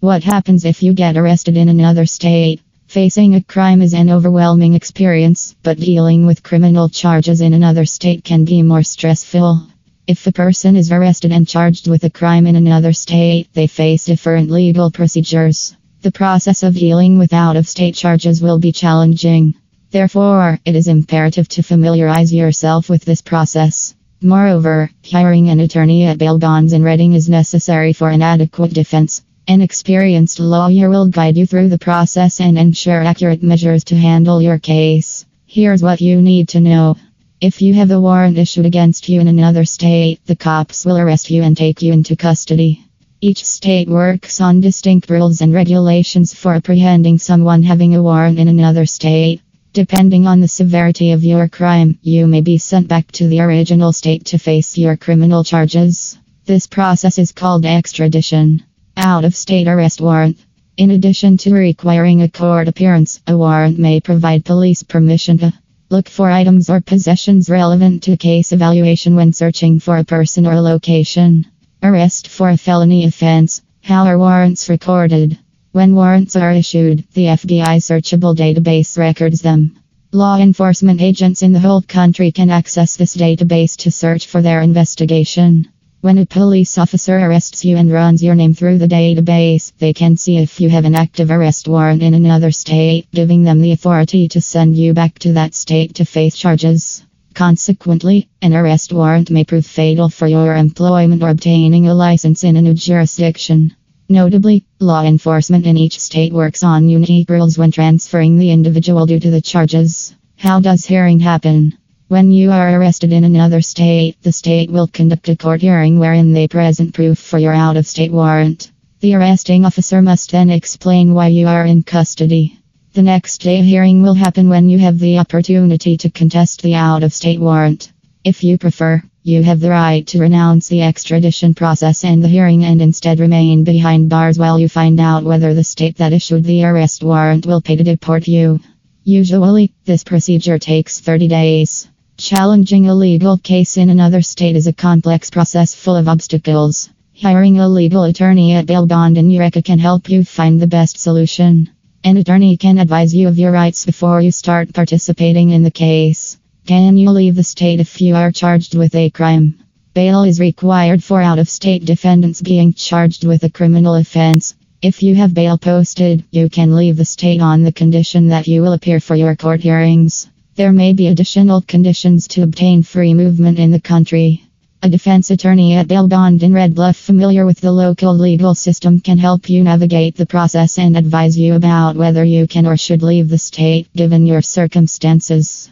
What happens if you get arrested in another state? Facing a crime is an overwhelming experience, but dealing with criminal charges in another state can be more stressful. If a person is arrested and charged with a crime in another state, they face different legal procedures. The process of dealing with out of state charges will be challenging. Therefore, it is imperative to familiarize yourself with this process. Moreover, hiring an attorney at bail bonds in Redding is necessary for an adequate defense. An experienced lawyer will guide you through the process and ensure accurate measures to handle your case. Here's what you need to know. If you have a warrant issued against you in another state, the cops will arrest you and take you into custody. Each state works on distinct rules and regulations for apprehending someone having a warrant in another state. Depending on the severity of your crime, you may be sent back to the original state to face your criminal charges. This process is called extradition. Out of state arrest warrant. In addition to requiring a court appearance, a warrant may provide police permission to look for items or possessions relevant to case evaluation when searching for a person or location. Arrest for a felony offense. How are warrants recorded? When warrants are issued, the FBI searchable database records them. Law enforcement agents in the whole country can access this database to search for their investigation. When a police officer arrests you and runs your name through the database, they can see if you have an active arrest warrant in another state, giving them the authority to send you back to that state to face charges. Consequently, an arrest warrant may prove fatal for your employment or obtaining a license in a new jurisdiction. Notably, law enforcement in each state works on unique rules when transferring the individual due to the charges. How does hearing happen? When you are arrested in another state, the state will conduct a court hearing wherein they present proof for your out of state warrant. The arresting officer must then explain why you are in custody. The next day hearing will happen when you have the opportunity to contest the out of state warrant. If you prefer, you have the right to renounce the extradition process and the hearing and instead remain behind bars while you find out whether the state that issued the arrest warrant will pay to deport you. Usually, this procedure takes 30 days. Challenging a legal case in another state is a complex process full of obstacles. Hiring a legal attorney at Bail Bond in Eureka can help you find the best solution. An attorney can advise you of your rights before you start participating in the case. Can you leave the state if you are charged with a crime? Bail is required for out of state defendants being charged with a criminal offense. If you have bail posted, you can leave the state on the condition that you will appear for your court hearings. There may be additional conditions to obtain free movement in the country. A defense attorney at bail bond in Red Bluff, familiar with the local legal system, can help you navigate the process and advise you about whether you can or should leave the state given your circumstances.